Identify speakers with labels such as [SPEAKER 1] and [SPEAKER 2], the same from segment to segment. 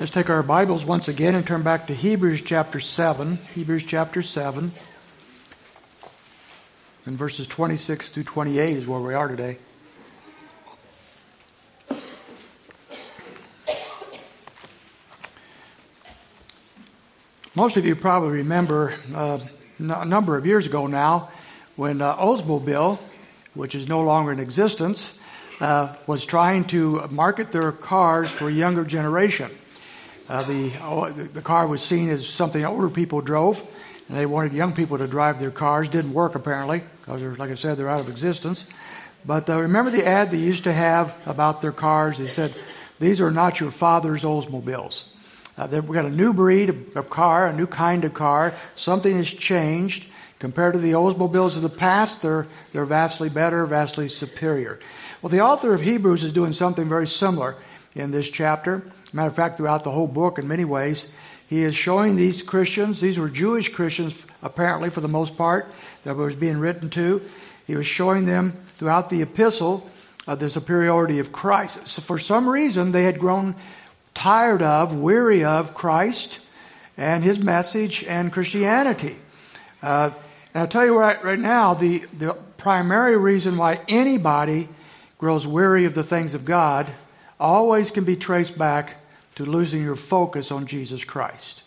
[SPEAKER 1] Let's take our Bibles once again and turn back to Hebrews chapter 7. Hebrews chapter 7. And verses 26 through 28 is where we are today. Most of you probably remember uh, a number of years ago now when uh, Oldsmobile, which is no longer in existence, uh, was trying to market their cars for a younger generation. Uh, the, oh, the car was seen as something older people drove, and they wanted young people to drive their cars. Didn't work apparently, because like I said, they're out of existence. But uh, remember the ad they used to have about their cars? They said, "These are not your father's Oldsmobiles. Uh, we got a new breed of, of, car, a new kind of car. Something has changed." Compared to the Oldsmobiles of the past, they're, they're vastly better, vastly superior. Well, the author of Hebrews is doing something very similar in this chapter. Matter of fact, throughout the whole book, in many ways, he is showing these Christians, these were Jewish Christians, apparently, for the most part, that was being written to. He was showing them throughout the epistle uh, the superiority of Christ. So for some reason, they had grown tired of, weary of Christ and his message and Christianity. Uh, and I'll tell you right, right now, the, the primary reason why anybody grows weary of the things of God always can be traced back to losing your focus on Jesus Christ.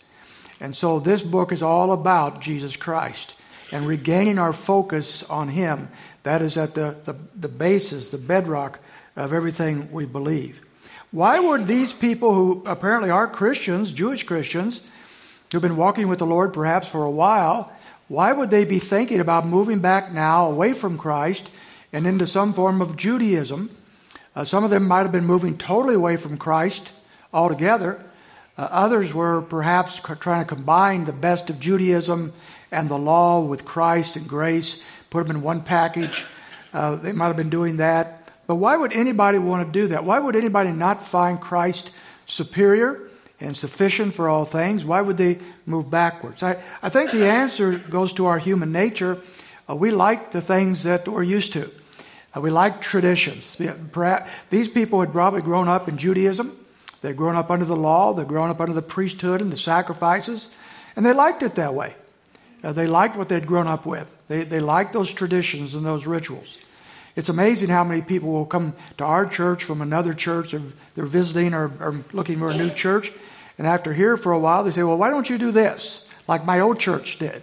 [SPEAKER 1] And so this book is all about Jesus Christ and regaining our focus on Him. That is at the, the, the basis, the bedrock of everything we believe. Why would these people who apparently are Christians, Jewish Christians, who've been walking with the Lord perhaps for a while, why would they be thinking about moving back now away from Christ and into some form of Judaism? Uh, some of them might have been moving totally away from Christ altogether. Uh, others were perhaps trying to combine the best of Judaism and the law with Christ and grace, put them in one package. Uh, they might have been doing that. But why would anybody want to do that? Why would anybody not find Christ superior and sufficient for all things? Why would they move backwards? I, I think the answer goes to our human nature. Uh, we like the things that we're used to. Uh, we like traditions. These people had probably grown up in Judaism. They'd grown up under the law. They'd grown up under the priesthood and the sacrifices. And they liked it that way. Uh, they liked what they'd grown up with. They, they liked those traditions and those rituals. It's amazing how many people will come to our church from another church. Or they're visiting or, or looking for a new church. And after here for a while, they say, Well, why don't you do this? Like my old church did.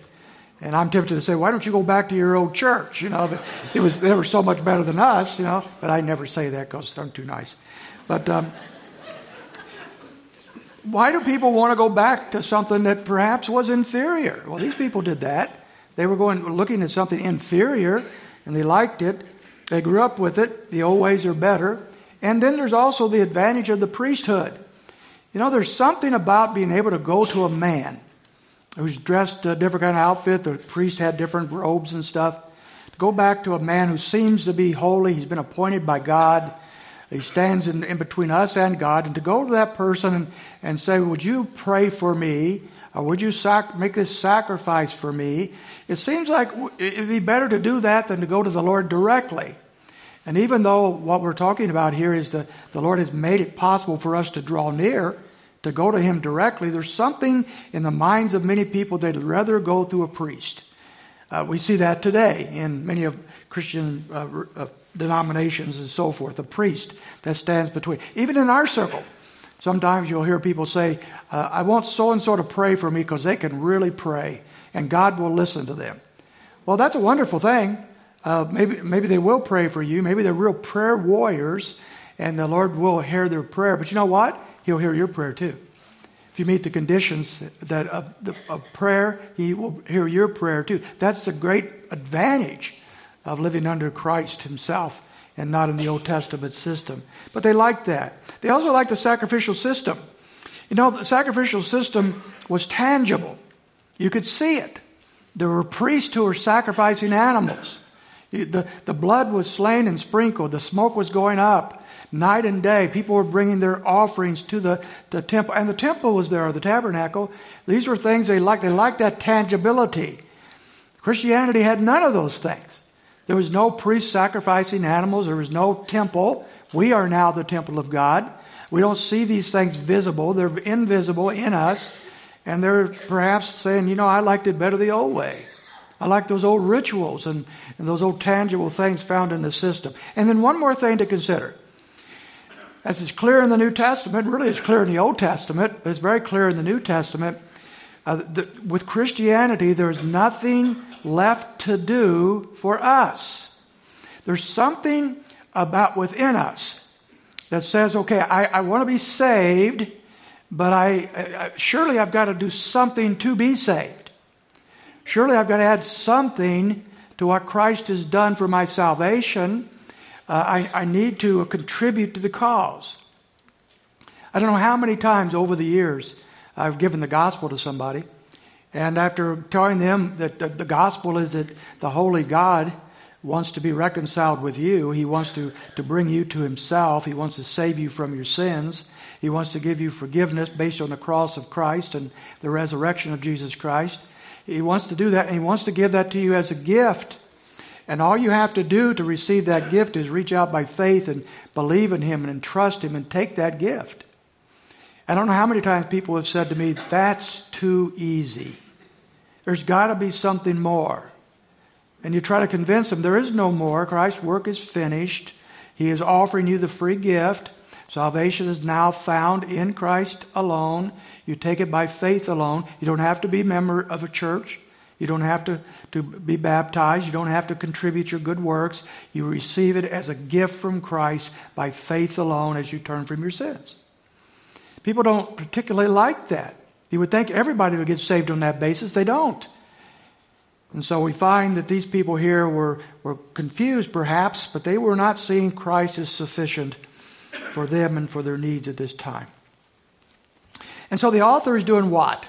[SPEAKER 1] And I'm tempted to say, why don't you go back to your old church? You know, it was they were so much better than us. You know, but I never say that because I'm too nice. But um, why do people want to go back to something that perhaps was inferior? Well, these people did that. They were going looking at something inferior, and they liked it. They grew up with it. The old ways are better. And then there's also the advantage of the priesthood. You know, there's something about being able to go to a man who's dressed a different kind of outfit. The priest had different robes and stuff. To go back to a man who seems to be holy, he's been appointed by God. He stands in, in between us and God. And to go to that person and, and say, Would you pray for me? Or would you sac- make this sacrifice for me? It seems like it'd be better to do that than to go to the Lord directly. And even though what we're talking about here is that the Lord has made it possible for us to draw near, to go to Him directly, there's something in the minds of many people they'd rather go through a priest. Uh, we see that today in many of Christian uh, uh, denominations and so forth, a priest that stands between. Even in our circle, sometimes you'll hear people say, uh, I want so and so to pray for me because they can really pray and God will listen to them. Well, that's a wonderful thing. Uh, maybe, maybe they will pray for you. Maybe they're real prayer warriors and the Lord will hear their prayer. But you know what? He'll hear your prayer too. If you meet the conditions that of, the, of prayer, He will hear your prayer too. That's the great advantage of living under Christ Himself and not in the Old Testament system. But they liked that. They also liked the sacrificial system. You know, the sacrificial system was tangible. You could see it. There were priests who were sacrificing animals. The, the blood was slain and sprinkled. The smoke was going up night and day. People were bringing their offerings to the, the temple. And the temple was there, the tabernacle. These were things they liked. They liked that tangibility. Christianity had none of those things. There was no priest sacrificing animals. There was no temple. We are now the temple of God. We don't see these things visible, they're invisible in us. And they're perhaps saying, you know, I liked it better the old way. I like those old rituals and, and those old tangible things found in the system. And then one more thing to consider. As is clear in the New Testament, really it's clear in the Old Testament, but it's very clear in the New Testament. Uh, with Christianity, there's nothing left to do for us. There's something about within us that says, okay, I, I want to be saved, but I, I, surely I've got to do something to be saved. Surely I've got to add something to what Christ has done for my salvation. Uh, I, I need to contribute to the cause. I don't know how many times over the years I've given the gospel to somebody, and after telling them that the, the gospel is that the Holy God wants to be reconciled with you. He wants to, to bring you to Himself. He wants to save you from your sins. He wants to give you forgiveness based on the cross of Christ and the resurrection of Jesus Christ. He wants to do that, and He wants to give that to you as a gift. And all you have to do to receive that gift is reach out by faith and believe in Him and trust Him and take that gift. I don't know how many times people have said to me, That's too easy. There's got to be something more. And you try to convince them there is no more. Christ's work is finished. He is offering you the free gift. Salvation is now found in Christ alone. You take it by faith alone. You don't have to be a member of a church. You don't have to, to be baptized. You don't have to contribute your good works. You receive it as a gift from Christ by faith alone as you turn from your sins. People don't particularly like that. You would think everybody would get saved on that basis. They don't. And so we find that these people here were, were confused, perhaps, but they were not seeing Christ as sufficient for them and for their needs at this time. And so the author is doing what?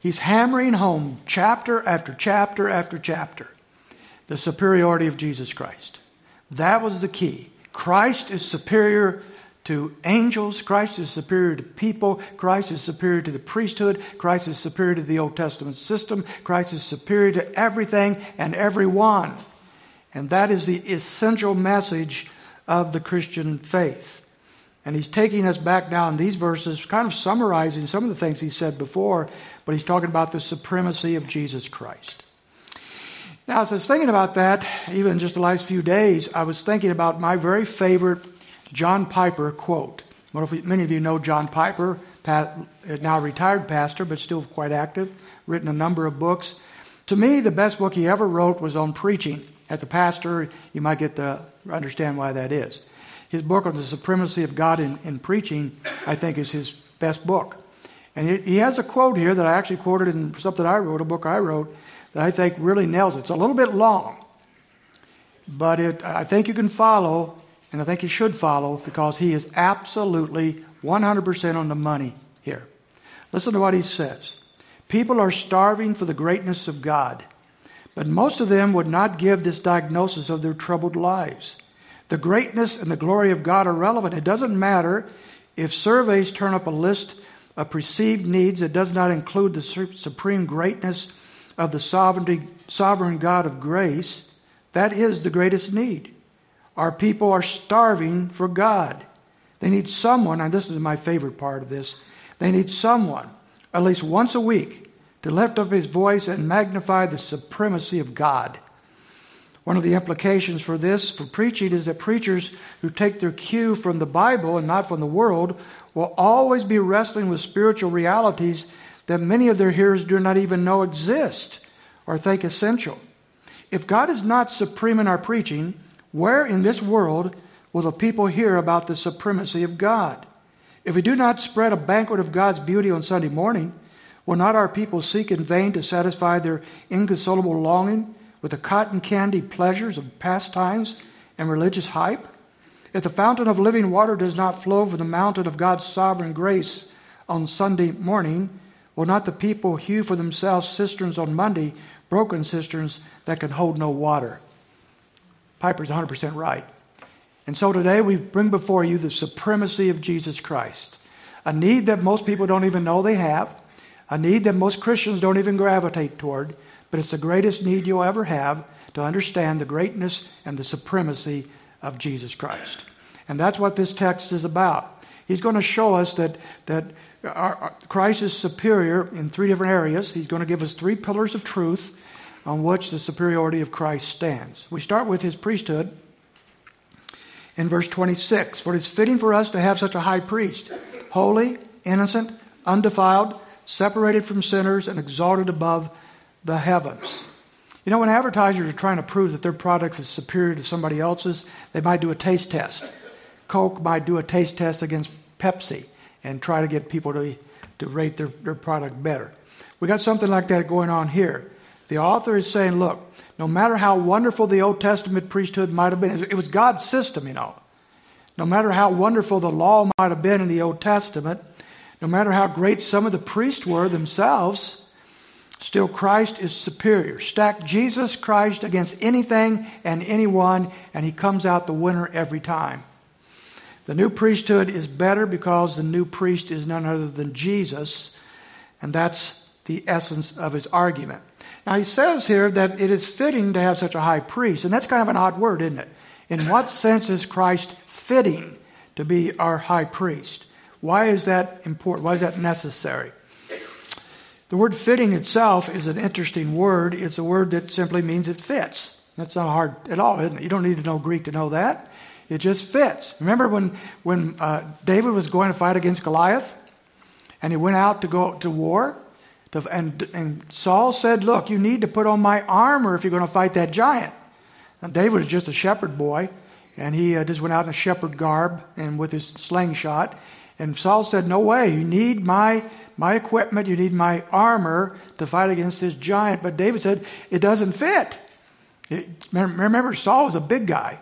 [SPEAKER 1] He's hammering home chapter after chapter after chapter the superiority of Jesus Christ. That was the key. Christ is superior to angels. Christ is superior to people. Christ is superior to the priesthood. Christ is superior to the Old Testament system. Christ is superior to everything and everyone. And that is the essential message of the Christian faith. And he's taking us back down these verses, kind of summarizing some of the things he said before, but he's talking about the supremacy of Jesus Christ. Now, as I was thinking about that, even just the last few days, I was thinking about my very favorite John Piper quote. Many of you know John Piper, now retired pastor, but still quite active, written a number of books. To me, the best book he ever wrote was on preaching. As a pastor, you might get to understand why that is. His book on the supremacy of God in, in preaching, I think, is his best book. And he has a quote here that I actually quoted in something I wrote, a book I wrote, that I think really nails it. It's a little bit long, but it, I think you can follow and I think you should follow because he is absolutely 100% on the money here. Listen to what he says People are starving for the greatness of God, but most of them would not give this diagnosis of their troubled lives. The greatness and the glory of God are relevant. It doesn't matter if surveys turn up a list of perceived needs that does not include the supreme greatness of the sovereignty, sovereign God of grace. That is the greatest need. Our people are starving for God. They need someone, and this is my favorite part of this, they need someone, at least once a week, to lift up his voice and magnify the supremacy of God. One of the implications for this, for preaching, is that preachers who take their cue from the Bible and not from the world will always be wrestling with spiritual realities that many of their hearers do not even know exist or think essential. If God is not supreme in our preaching, where in this world will the people hear about the supremacy of God? If we do not spread a banquet of God's beauty on Sunday morning, will not our people seek in vain to satisfy their inconsolable longing with the cotton candy pleasures of pastimes and religious hype? If the fountain of living water does not flow from the mountain of God's sovereign grace on Sunday morning, will not the people hew for themselves cisterns on Monday, broken cisterns that can hold no water? Piper's 100% right. And so today we bring before you the supremacy of Jesus Christ, a need that most people don't even know they have, a need that most Christians don't even gravitate toward, but it's the greatest need you'll ever have to understand the greatness and the supremacy of Jesus Christ. And that's what this text is about. He's going to show us that, that our, our, Christ is superior in three different areas. He's going to give us three pillars of truth on which the superiority of Christ stands. We start with his priesthood in verse 26 For it is fitting for us to have such a high priest, holy, innocent, undefiled, separated from sinners, and exalted above the heavens. You know, when advertisers are trying to prove that their product is superior to somebody else's, they might do a taste test. Coke might do a taste test against Pepsi and try to get people to, to rate their, their product better. We got something like that going on here. The author is saying, look, no matter how wonderful the Old Testament priesthood might have been, it was God's system, you know. No matter how wonderful the law might have been in the Old Testament, no matter how great some of the priests were themselves, still Christ is superior. Stack Jesus Christ against anything and anyone, and he comes out the winner every time. The new priesthood is better because the new priest is none other than Jesus, and that's the essence of his argument. Now, he says here that it is fitting to have such a high priest, and that's kind of an odd word, isn't it? In what sense is Christ fitting to be our high priest? Why is that important? Why is that necessary? The word fitting itself is an interesting word. It's a word that simply means it fits. That's not hard at all, isn't it? You don't need to know Greek to know that. It just fits. Remember when, when uh, David was going to fight against Goliath? And he went out to go to war? To, and, and Saul said, Look, you need to put on my armor if you're going to fight that giant. Now, David was just a shepherd boy, and he uh, just went out in a shepherd garb and with his slingshot. And Saul said, No way, you need my, my equipment, you need my armor to fight against this giant. But David said, It doesn't fit. It, remember, Saul was a big guy.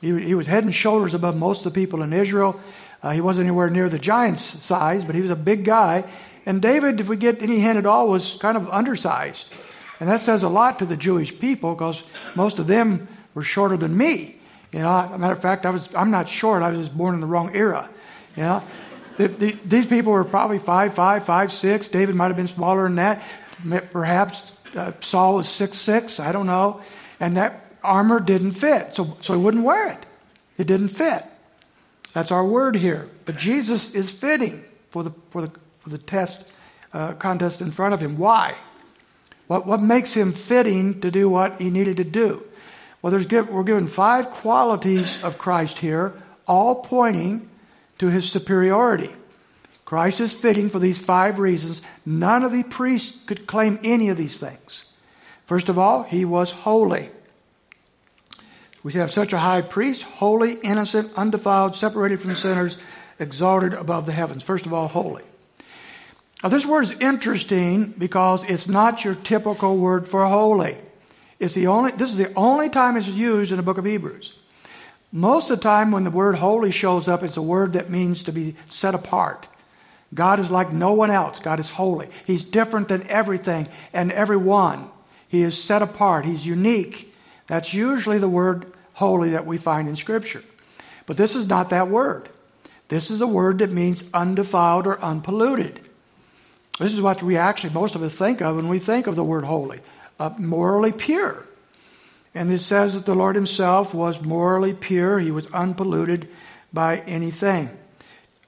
[SPEAKER 1] He, he, was head and shoulders above most of the people in Israel. Uh, he wasn't anywhere near the giant's size, but he was a big guy. And David, if we get any hint at all, was kind of undersized. And that says a lot to the Jewish people because most of them were shorter than me. You know, a matter of fact, I was, I'm not short. I was just born in the wrong era. You know, the, the, these people were probably five, five, five, six. David might have been smaller than that. Perhaps uh, Saul was six, six. I don't know. And that armor didn't fit, so, so he wouldn't wear it. It didn't fit. That's our word here. But Jesus is fitting for the, for the, for the test uh, contest in front of him. Why? What, what makes him fitting to do what he needed to do? Well, there's, we're given five qualities of Christ here, all pointing to his superiority. Christ is fitting for these five reasons. None of the priests could claim any of these things. First of all, he was holy. We have such a high priest, holy, innocent, undefiled, separated from sinners, exalted above the heavens. First of all, holy. Now, this word is interesting because it's not your typical word for holy. It's the only, this is the only time it's used in the book of Hebrews. Most of the time, when the word holy shows up, it's a word that means to be set apart. God is like no one else. God is holy. He's different than everything and everyone. He is set apart. He's unique. That's usually the word holy that we find in Scripture. But this is not that word. This is a word that means undefiled or unpolluted. This is what we actually, most of us think of when we think of the word holy uh, morally pure. And it says that the Lord Himself was morally pure, He was unpolluted by anything.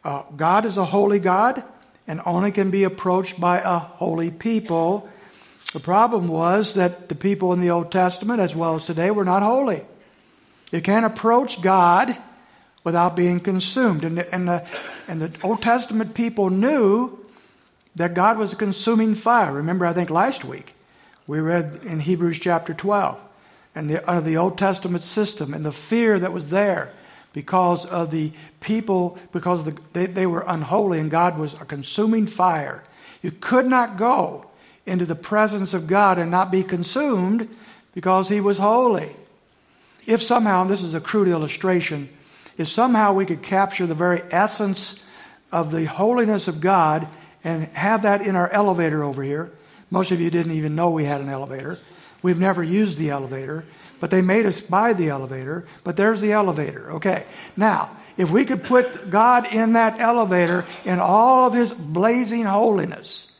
[SPEAKER 1] Uh, God is a holy God and only can be approached by a holy people. The problem was that the people in the Old Testament, as well as today, were not holy. You can't approach God without being consumed. And the, and, the, and the Old Testament people knew that God was a consuming fire. Remember, I think last week we read in Hebrews chapter 12 and the, under the Old Testament system and the fear that was there because of the people, because the, they, they were unholy and God was a consuming fire. You could not go into the presence of God and not be consumed because He was holy. If somehow, this is a crude illustration, if somehow we could capture the very essence of the holiness of God and have that in our elevator over here, most of you didn't even know we had an elevator. We've never used the elevator, but they made us buy the elevator, but there's the elevator. Okay. Now, if we could put God in that elevator in all of his blazing holiness,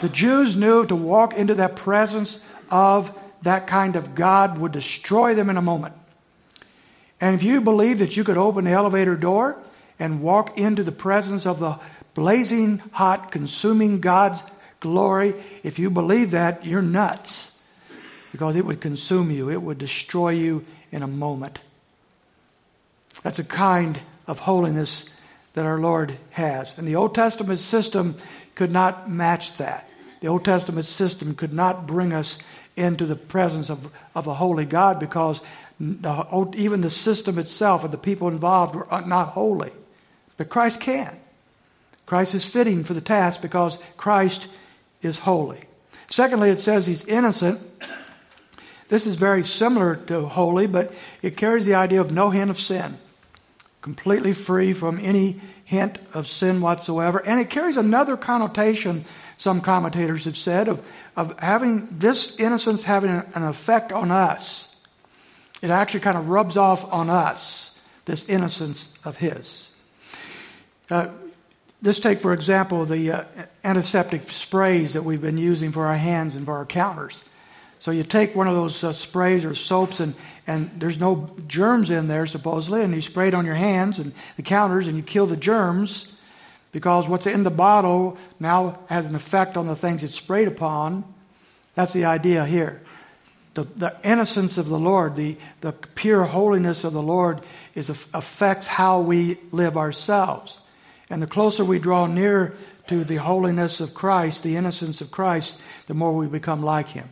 [SPEAKER 1] the Jews knew to walk into that presence of that kind of God would destroy them in a moment. And if you believe that you could open the elevator door and walk into the presence of the blazing hot, consuming God's glory, if you believe that, you're nuts because it would consume you, it would destroy you in a moment. That's a kind of holiness that our Lord has. And the Old Testament system could not match that. The Old Testament system could not bring us into the presence of, of a holy God because the, even the system itself and the people involved were not holy. But Christ can. Christ is fitting for the task because Christ is holy. Secondly, it says he's innocent. This is very similar to holy, but it carries the idea of no hint of sin, completely free from any hint of sin whatsoever. And it carries another connotation, some commentators have said, of, of having this innocence having an effect on us. It actually kind of rubs off on us, this innocence of his. Uh, Let's take, for example, the uh, antiseptic sprays that we've been using for our hands and for our counters. So you take one of those uh, sprays or soaps, and, and there's no germs in there, supposedly, and you spray it on your hands and the counters, and you kill the germs because what's in the bottle now has an effect on the things it's sprayed upon. That's the idea here. The, the innocence of the Lord, the, the pure holiness of the Lord, is affects how we live ourselves. And the closer we draw near to the holiness of Christ, the innocence of Christ, the more we become like Him.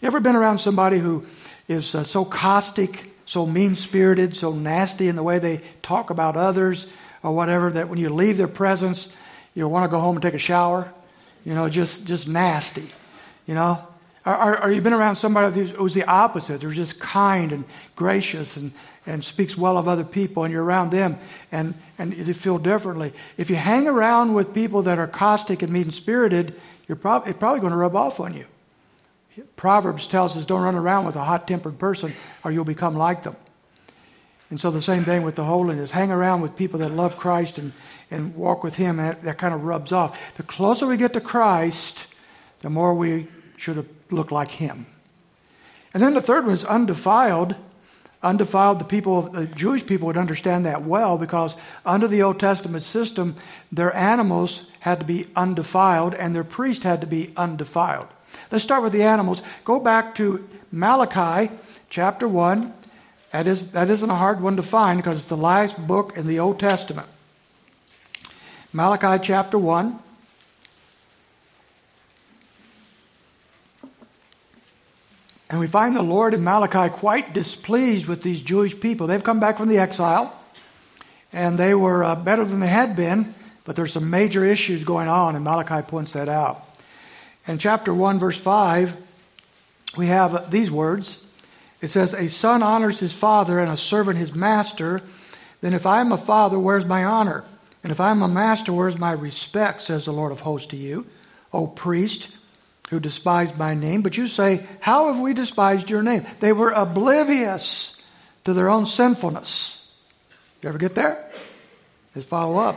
[SPEAKER 1] You ever been around somebody who is uh, so caustic, so mean spirited, so nasty in the way they talk about others or whatever that when you leave their presence, you want to go home and take a shower? You know, just, just nasty. You know? Are, are, you been around somebody who's the opposite? They're just kind and gracious and, and speaks well of other people, and you're around them and, and you feel differently. If you hang around with people that are caustic and mean spirited, you're prob- it's probably going to rub off on you. Proverbs tells us don't run around with a hot tempered person or you'll become like them. And so the same thing with the holiness. Hang around with people that love Christ and, and walk with Him, and that, that kind of rubs off. The closer we get to Christ, the more we should look like Him. And then the third one is undefiled undefiled, the people, the Jewish people would understand that well because under the Old Testament system, their animals had to be undefiled and their priest had to be undefiled. Let's start with the animals. Go back to Malachi chapter 1. That, is, that isn't a hard one to find because it's the last book in the Old Testament. Malachi chapter 1. And we find the Lord in Malachi quite displeased with these Jewish people. They've come back from the exile, and they were uh, better than they had been, but there's some major issues going on, and Malachi points that out. In chapter 1, verse 5, we have these words It says, A son honors his father, and a servant his master. Then if I am a father, where's my honor? And if I am a master, where's my respect, says the Lord of hosts to you, O priest? who despised my name. But you say, How have we despised your name? They were oblivious to their own sinfulness. You ever get there? Let's follow up.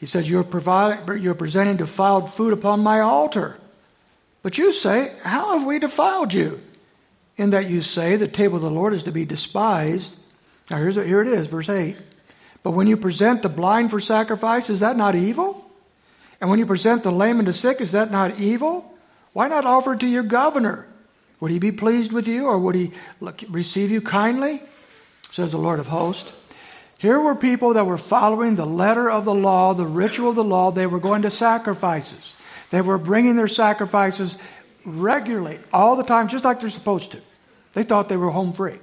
[SPEAKER 1] He says, You're, providing, you're presenting defiled food upon my altar. But you say, How have we defiled you? In that you say, The table of the Lord is to be despised. Now, here's, here it is, verse 8. But when you present the blind for sacrifice, is that not evil? And when you present the lame and the sick, is that not evil? Why not offer it to your governor? Would he be pleased with you or would he receive you kindly? Says the Lord of hosts. Here were people that were following the letter of the law, the ritual of the law. They were going to sacrifices. They were bringing their sacrifices regularly, all the time, just like they're supposed to. They thought they were home free.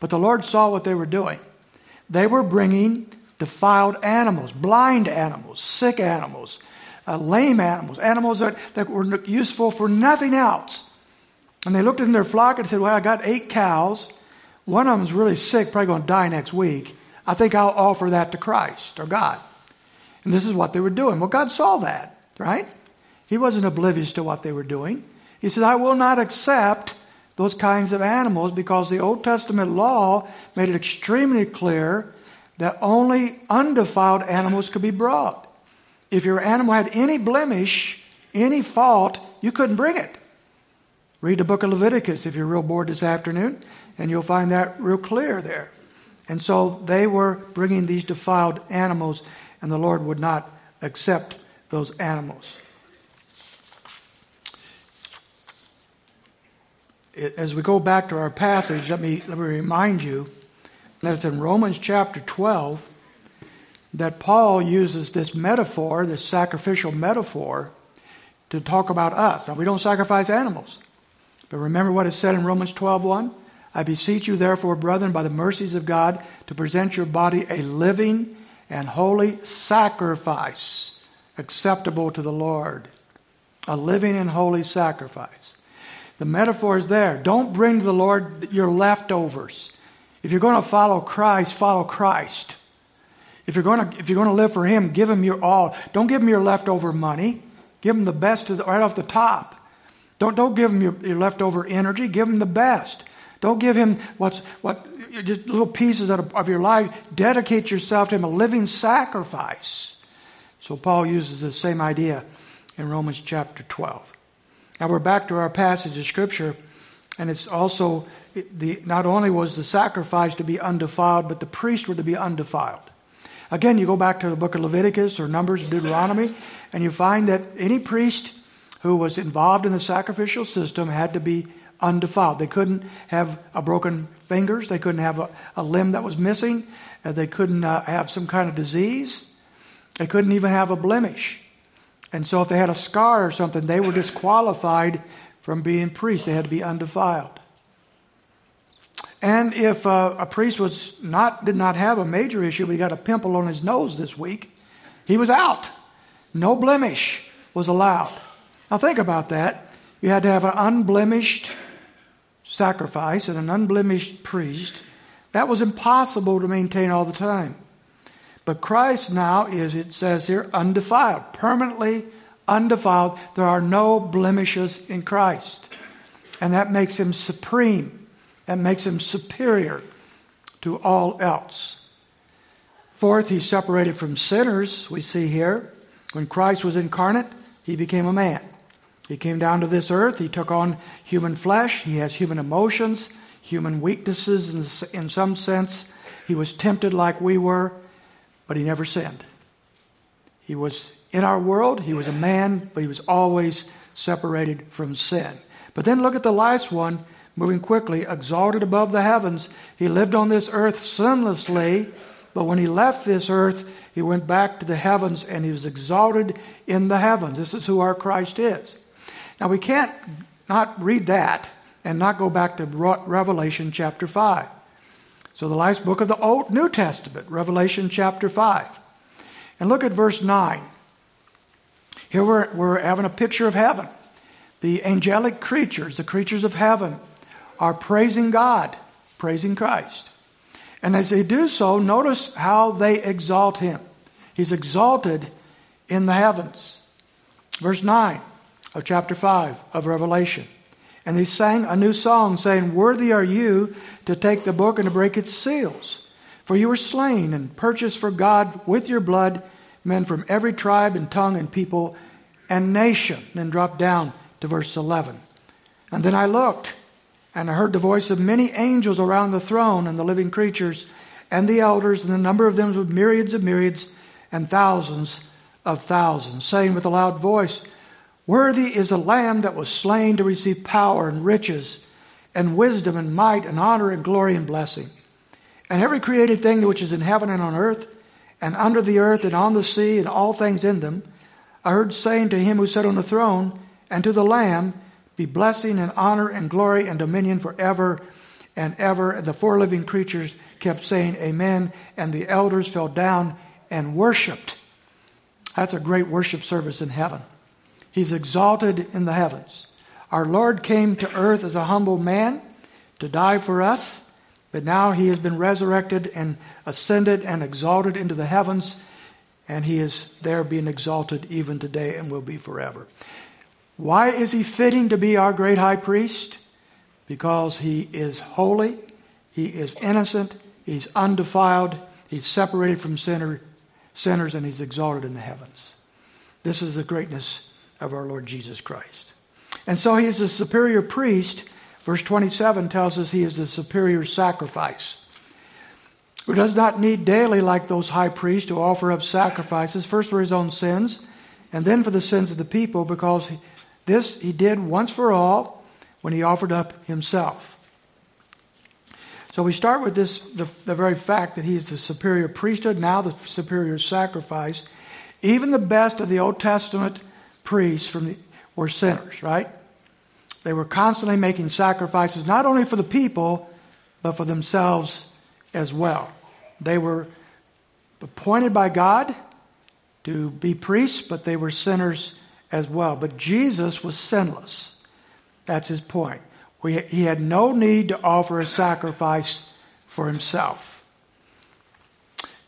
[SPEAKER 1] But the Lord saw what they were doing. They were bringing defiled animals, blind animals, sick animals, uh, lame animals, animals that, that were useful for nothing else. And they looked in their flock and said, Well, I got eight cows. One of them's really sick, probably going to die next week. I think I'll offer that to Christ or God. And this is what they were doing. Well, God saw that, right? He wasn't oblivious to what they were doing. He said, I will not accept those kinds of animals because the Old Testament law made it extremely clear that only undefiled animals could be brought. If your animal had any blemish, any fault, you couldn't bring it. Read the book of Leviticus if you're real bored this afternoon, and you'll find that real clear there. And so they were bringing these defiled animals, and the Lord would not accept those animals. As we go back to our passage, let me, let me remind you that it's in Romans chapter 12 that Paul uses this metaphor, this sacrificial metaphor, to talk about us. Now, we don't sacrifice animals. But remember what it said in Romans 12:1? I beseech you, therefore, brethren, by the mercies of God, to present your body a living and holy sacrifice, acceptable to the Lord. A living and holy sacrifice. The metaphor is there. Don't bring to the Lord your leftovers. If you're going to follow Christ, follow Christ. If you're going to, if you're going to live for Him, give Him your all. Don't give Him your leftover money. Give Him the best right off the top. Don't, don't give Him your, your leftover energy. Give Him the best. Don't give Him what's, what, just little pieces of, your life. Dedicate yourself to Him, a living sacrifice. So Paul uses the same idea in Romans chapter 12. Now we're back to our passage of Scripture, and it's also the, not only was the sacrifice to be undefiled, but the priests were to be undefiled. Again, you go back to the book of Leviticus or Numbers, Deuteronomy, and you find that any priest who was involved in the sacrificial system had to be undefiled. They couldn't have a broken fingers. They couldn't have a, a limb that was missing. Uh, they couldn't uh, have some kind of disease. They couldn't even have a blemish. And so, if they had a scar or something, they were disqualified from being priests. They had to be undefiled. And if uh, a priest was not did not have a major issue, but he got a pimple on his nose this week, he was out. No blemish was allowed. Now think about that. You had to have an unblemished sacrifice and an unblemished priest. That was impossible to maintain all the time. But Christ now is, it says here, undefiled, permanently undefiled. There are no blemishes in Christ. And that makes him supreme and makes him superior to all else. Fourth, he's separated from sinners, we see here. When Christ was incarnate, he became a man. He came down to this earth, he took on human flesh, he has human emotions, human weaknesses in, in some sense. He was tempted like we were, but he never sinned. He was in our world, he was a man, but he was always separated from sin. But then look at the last one moving quickly, exalted above the heavens. He lived on this earth sinlessly, but when he left this earth, he went back to the heavens and he was exalted in the heavens. This is who our Christ is. Now, we can't not read that and not go back to Revelation chapter 5. So, the last book of the Old New Testament, Revelation chapter 5. And look at verse 9. Here we're, we're having a picture of heaven. The angelic creatures, the creatures of heaven, are praising God, praising Christ. And as they do so, notice how they exalt him. He's exalted in the heavens. Verse 9 of chapter 5 of Revelation. And they sang a new song, saying, Worthy are you to take the book and to break its seals. For you were slain and purchased for God with your blood men from every tribe and tongue and people and nation. Then drop down to verse 11. And then I looked and I heard the voice of many angels around the throne and the living creatures and the elders, and the number of them was myriads of myriads and thousands of thousands, saying with a loud voice, Worthy is the Lamb that was slain to receive power and riches and wisdom and might and honor and glory and blessing. And every created thing which is in heaven and on earth and under the earth and on the sea and all things in them, I heard saying to him who sat on the throne and to the Lamb, be blessing and honor and glory and dominion forever and ever. And the four living creatures kept saying, Amen. And the elders fell down and worshiped. That's a great worship service in heaven. He's exalted in the heavens. Our Lord came to earth as a humble man to die for us, but now he has been resurrected and ascended and exalted into the heavens, and he is there being exalted even today and will be forever. Why is he fitting to be our great high priest? Because he is holy, he is innocent, he's undefiled, he's separated from sinner, sinners, and he's exalted in the heavens. This is the greatness of our Lord Jesus Christ. And so he is the superior priest. Verse 27 tells us he is the superior sacrifice. who does not need daily, like those high priests, to offer up sacrifices, first for his own sins, and then for the sins of the people, because this he did once for all when he offered up himself. So we start with this the, the very fact that he is the superior priesthood, now the superior sacrifice. Even the best of the Old Testament priests from the, were sinners, right? They were constantly making sacrifices, not only for the people, but for themselves as well. They were appointed by God to be priests, but they were sinners as well. But Jesus was sinless. That's his point. We, he had no need to offer a sacrifice for himself.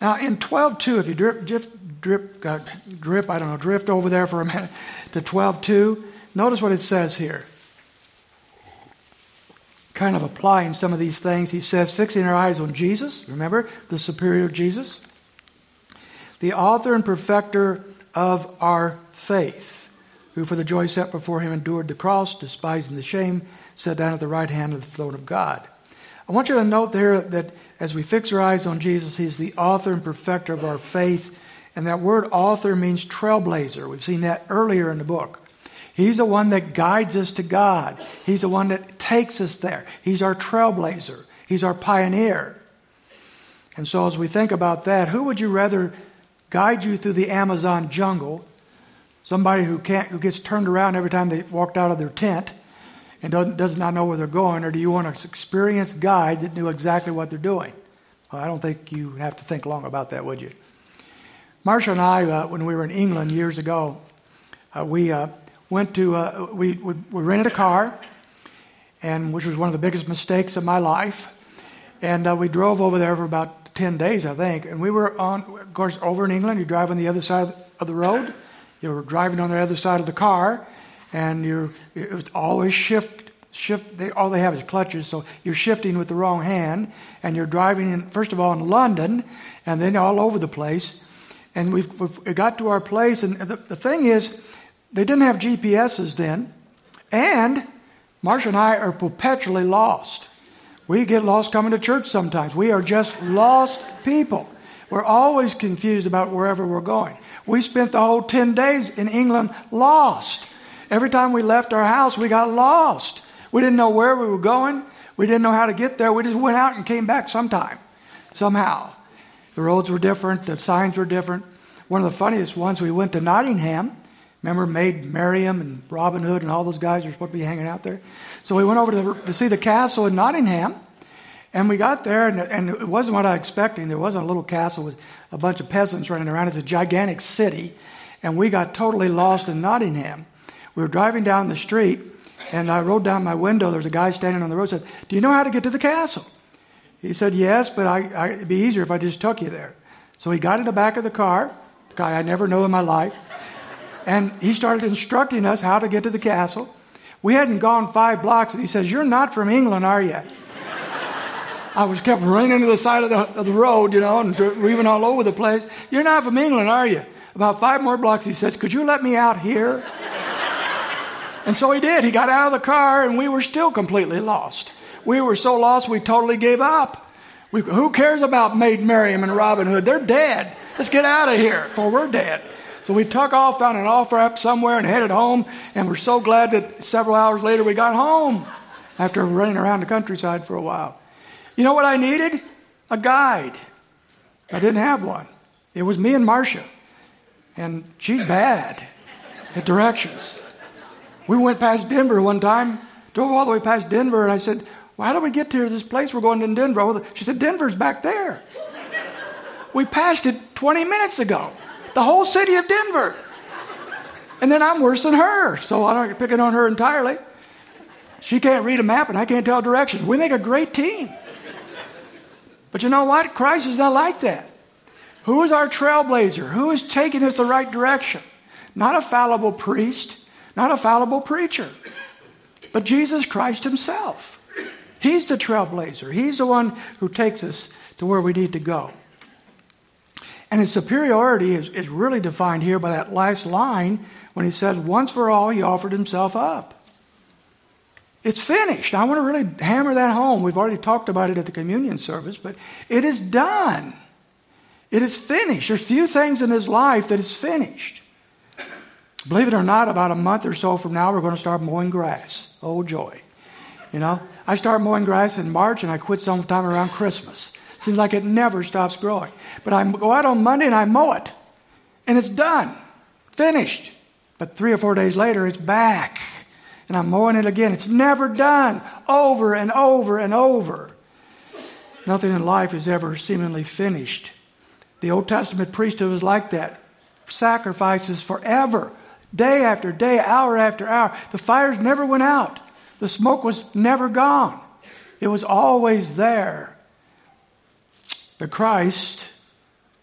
[SPEAKER 1] Now, in 12.2, if you drip, drip, uh, drip, I don't know, drift over there for a minute to 12.2, notice what it says here. Kind of applying some of these things. He says, fixing our eyes on Jesus, remember, the superior Jesus, the author and perfecter of our faith, who for the joy set before him endured the cross, despising the shame, sat down at the right hand of the throne of God. I want you to note there that as we fix our eyes on Jesus, He's the author and perfecter of our faith. And that word author means trailblazer. We've seen that earlier in the book. He's the one that guides us to God. He's the one that takes us there. He's our trailblazer. He's our pioneer. And so, as we think about that, who would you rather guide you through the Amazon jungle? Somebody who can't, who gets turned around every time they walked out of their tent, and does not know where they're going, or do you want an experienced guide that knew exactly what they're doing? Well, I don't think you have to think long about that, would you? Marcia and I, uh, when we were in England years ago, uh, we uh, went to uh, we, we, we rented a car, and which was one of the biggest mistakes of my life. And uh, we drove over there for about ten days, I think. And we were on, of course, over in England. You drive on the other side of the road. You were driving on the other side of the car, and you're it's always shift shift they, all they have is clutches so you're shifting with the wrong hand and you're driving in first of all in london and then all over the place and we've, we've got to our place and the, the thing is they didn't have gps's then and marcia and i are perpetually lost we get lost coming to church sometimes we are just lost people we're always confused about wherever we're going we spent the whole 10 days in england lost Every time we left our house, we got lost. We didn't know where we were going. We didn't know how to get there. We just went out and came back sometime, somehow. The roads were different, the signs were different. One of the funniest ones, we went to Nottingham. Remember, Maid Marian and Robin Hood and all those guys are supposed to be hanging out there. So we went over to, to see the castle in Nottingham. And we got there, and, and, it wasn't what I was expecting. There wasn't a little castle with a bunch of peasants running around. It's a gigantic city. And we got totally lost in Nottingham. We were driving down the street, and I rolled down my window. There was a guy standing on the road. Said, "Do you know how to get to the castle?" He said, "Yes, but I, I, it'd be easier if I just took you there." So he got in the back of the car, the guy I never know in my life, and he started instructing us how to get to the castle. We hadn't gone five blocks, and he says, "You're not from England, are you?" I was kept running to the side of the, of the road, you know, and weaving all over the place. You're not from England, are you? About five more blocks, he says, Could you let me out here? And so he did. He got out of the car, and we were still completely lost. We were so lost, we totally gave up. We, who cares about Maid Marian and Robin Hood? They're dead. Let's get out of here, for we're dead. So we took off, found an off ramp somewhere, and headed home. And we're so glad that several hours later we got home after running around the countryside for a while. You know what I needed? A guide. I didn't have one. It was me and Marcia. And she's bad at directions. We went past Denver one time, drove all the way past Denver, and I said, well, How do we get to this place? We're going to Denver. She said, Denver's back there. we passed it 20 minutes ago. The whole city of Denver. And then I'm worse than her, so I don't picking on her entirely. She can't read a map and I can't tell directions. We make a great team. But you know what? Christ is not like that. Who is our trailblazer? Who is taking us the right direction? Not a fallible priest, not a fallible preacher, but Jesus Christ Himself. He's the trailblazer, He's the one who takes us to where we need to go. And his superiority is, is really defined here by that last line when he says, Once for all, he offered himself up. It's finished. I want to really hammer that home. We've already talked about it at the communion service, but it is done. It is finished. There's few things in his life that is finished. Believe it or not, about a month or so from now, we're going to start mowing grass. Oh, joy. You know, I start mowing grass in March and I quit sometime around Christmas. Seems like it never stops growing. But I go out on Monday and I mow it, and it's done, finished. But three or four days later, it's back and I'm mowing it again. It's never done, over and over and over. Nothing in life is ever seemingly finished. The Old Testament priesthood was like that sacrifices forever, day after day, hour after hour. The fires never went out, the smoke was never gone, it was always there. But Christ,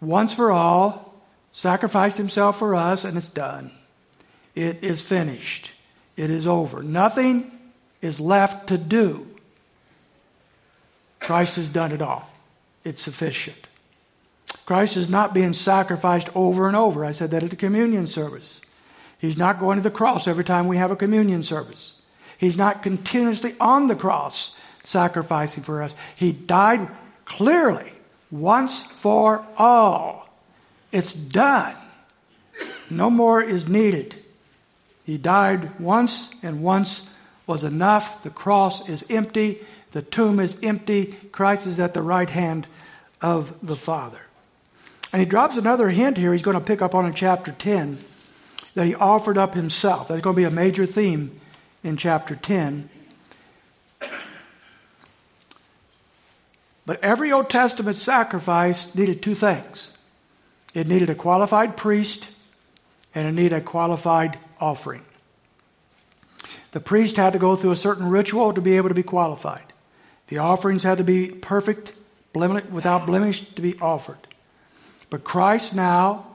[SPEAKER 1] once for all, sacrificed himself for us, and it's done. It is finished. It is over. Nothing is left to do. Christ has done it all. It's sufficient. Christ is not being sacrificed over and over. I said that at the communion service. He's not going to the cross every time we have a communion service. He's not continuously on the cross sacrificing for us. He died clearly once for all. It's done. No more is needed. He died once, and once was enough. The cross is empty, the tomb is empty. Christ is at the right hand of the Father. And he drops another hint here he's going to pick up on in chapter 10 that he offered up himself. That's going to be a major theme in chapter 10. But every Old Testament sacrifice needed two things it needed a qualified priest, and it needed a qualified offering. The priest had to go through a certain ritual to be able to be qualified. The offerings had to be perfect, without blemish, to be offered. But Christ now,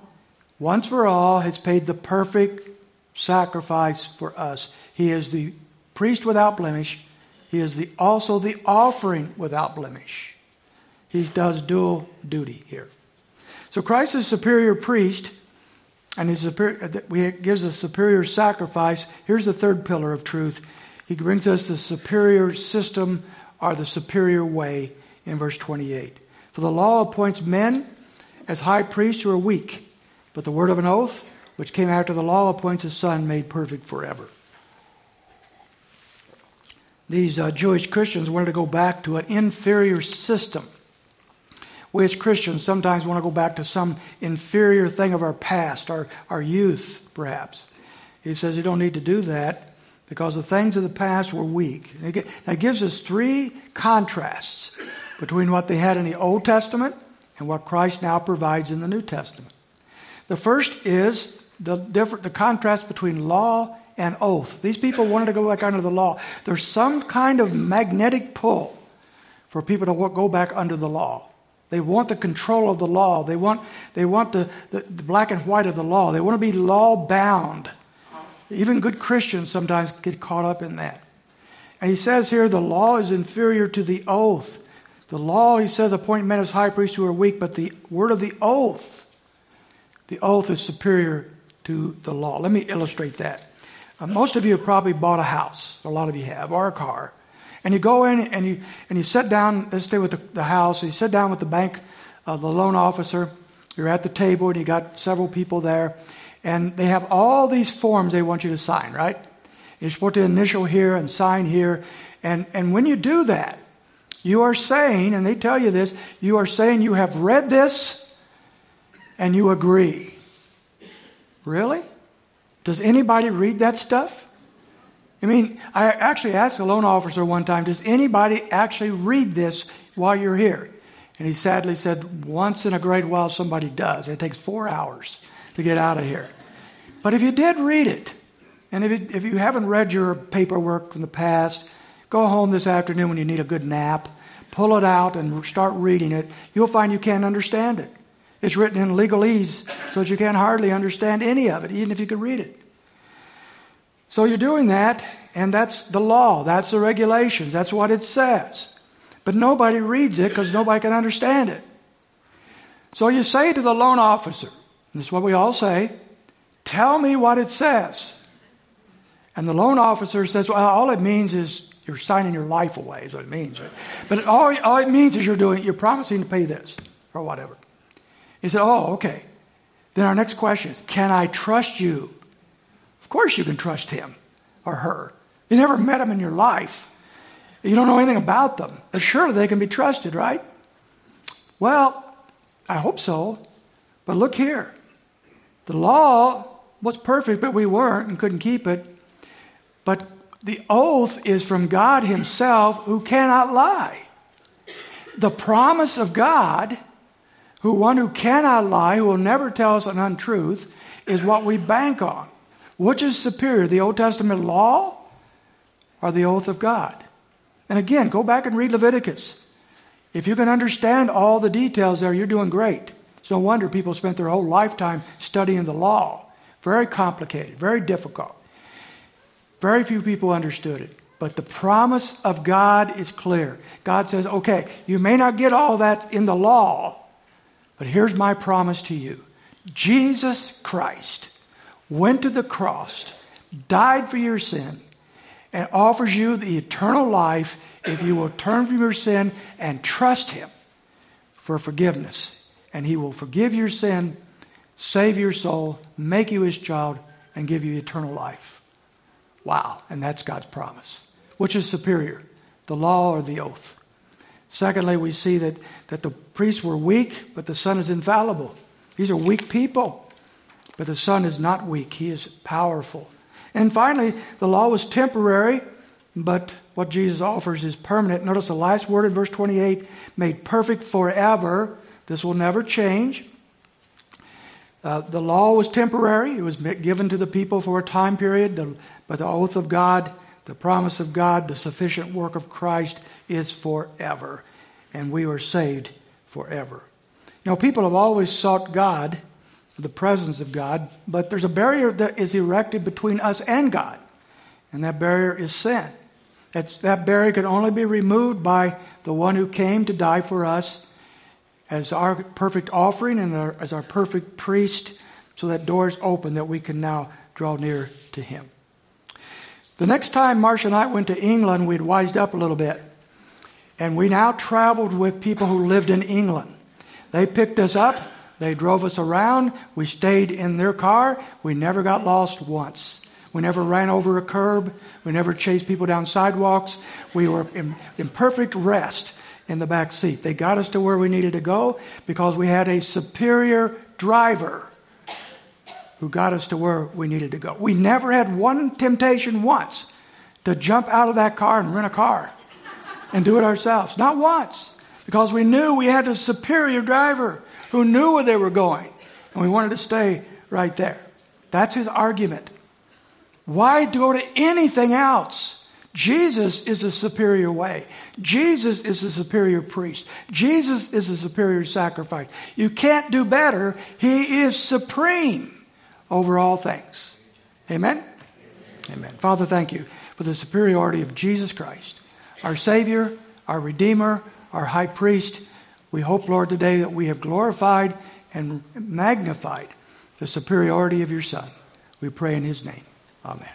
[SPEAKER 1] once for all, has paid the perfect sacrifice for us. He is the priest without blemish. He is the, also the offering without blemish. He does dual duty here. So Christ is superior priest and he uh, gives us superior sacrifice. Here's the third pillar of truth. He brings us the superior system or the superior way in verse 28. For the law appoints men as high priests who are weak, but the word of an oath, which came after the law, appoints a son made perfect forever. These uh, Jewish Christians wanted to go back to an inferior system we as Christians sometimes want to go back to some inferior thing of our past, our, our youth, perhaps. He says you don't need to do that because the things of the past were weak. That gives us three contrasts between what they had in the Old Testament and what Christ now provides in the New Testament. The first is the, different, the contrast between law and oath. These people wanted to go back under the law. There's some kind of magnetic pull for people to go back under the law. They want the control of the law. They want, they want the, the, the black and white of the law. They want to be law bound. Even good Christians sometimes get caught up in that. And he says here the law is inferior to the oath. The law, he says, appoint men as high priests who are weak, but the word of the oath, the oath is superior to the law. Let me illustrate that. Uh, most of you have probably bought a house, a lot of you have, or a car. And you go in and you, and you sit down, let's stay with the, the house, you sit down with the bank, uh, the loan officer. You're at the table and you got several people there. And they have all these forms they want you to sign, right? You're supposed to initial here and sign here. And, and when you do that, you are saying, and they tell you this, you are saying you have read this and you agree. Really? Does anybody read that stuff? I mean, I actually asked a loan officer one time, does anybody actually read this while you're here? And he sadly said, once in a great while somebody does. It takes four hours to get out of here. But if you did read it, and if, it, if you haven't read your paperwork from the past, go home this afternoon when you need a good nap, pull it out and start reading it. You'll find you can't understand it. It's written in legalese, so that you can't hardly understand any of it, even if you could read it. So you're doing that, and that's the law, that's the regulations, that's what it says. But nobody reads it because nobody can understand it. So you say to the loan officer, and this is what we all say, tell me what it says. And the loan officer says, well, all it means is you're signing your life away, is what it means. But all, all it means is you're doing, you're promising to pay this or whatever. He said, Oh, okay. Then our next question is Can I trust you? Of course you can trust him or her. You never met them in your life. You don't know anything about them. But surely they can be trusted, right? Well, I hope so. But look here. The law was perfect, but we weren't and couldn't keep it. But the oath is from God Himself who cannot lie. The promise of God, who one who cannot lie, who will never tell us an untruth, is what we bank on. Which is superior, the Old Testament law or the oath of God? And again, go back and read Leviticus. If you can understand all the details there, you're doing great. It's no wonder people spent their whole lifetime studying the law. Very complicated, very difficult. Very few people understood it. But the promise of God is clear. God says, okay, you may not get all that in the law, but here's my promise to you Jesus Christ went to the cross, died for your sin, and offers you the eternal life if you will turn from your sin and trust Him for forgiveness. And He will forgive your sin, save your soul, make you His child, and give you eternal life. Wow. And that's God's promise. Which is superior, the law or the oath? Secondly, we see that, that the priests were weak, but the Son is infallible. These are weak people, but the Son is not weak, He is powerful. And finally, the law was temporary, but what Jesus offers is permanent. Notice the last word in verse 28 made perfect forever. This will never change. Uh, the law was temporary, it was given to the people for a time period, the, but the oath of God, the promise of God, the sufficient work of Christ is forever. And we are saved forever. You know, people have always sought God, the presence of God, but there's a barrier that is erected between us and God, and that barrier is sin. That's, that barrier can only be removed by the one who came to die for us as our perfect offering and our, as our perfect priest, so that doors open that we can now draw near to him. The next time Marcia and I went to England, we'd wised up a little bit. And we now traveled with people who lived in England. They picked us up, they drove us around, we stayed in their car, we never got lost once. We never ran over a curb, we never chased people down sidewalks. We were in, in perfect rest in the back seat. They got us to where we needed to go because we had a superior driver who got us to where we needed to go. We never had one temptation once to jump out of that car and rent a car and do it ourselves. Not once. Because we knew we had a superior driver who knew where they were going. And we wanted to stay right there. That's his argument. Why go to anything else? Jesus is the superior way. Jesus is the superior priest. Jesus is the superior sacrifice. You can't do better. He is supreme over all things. Amen? Amen. Father, thank you for the superiority of Jesus Christ, our Savior, our Redeemer, our High Priest. We hope, Lord, today that we have glorified and magnified the superiority of your Son. We pray in His name. Amen.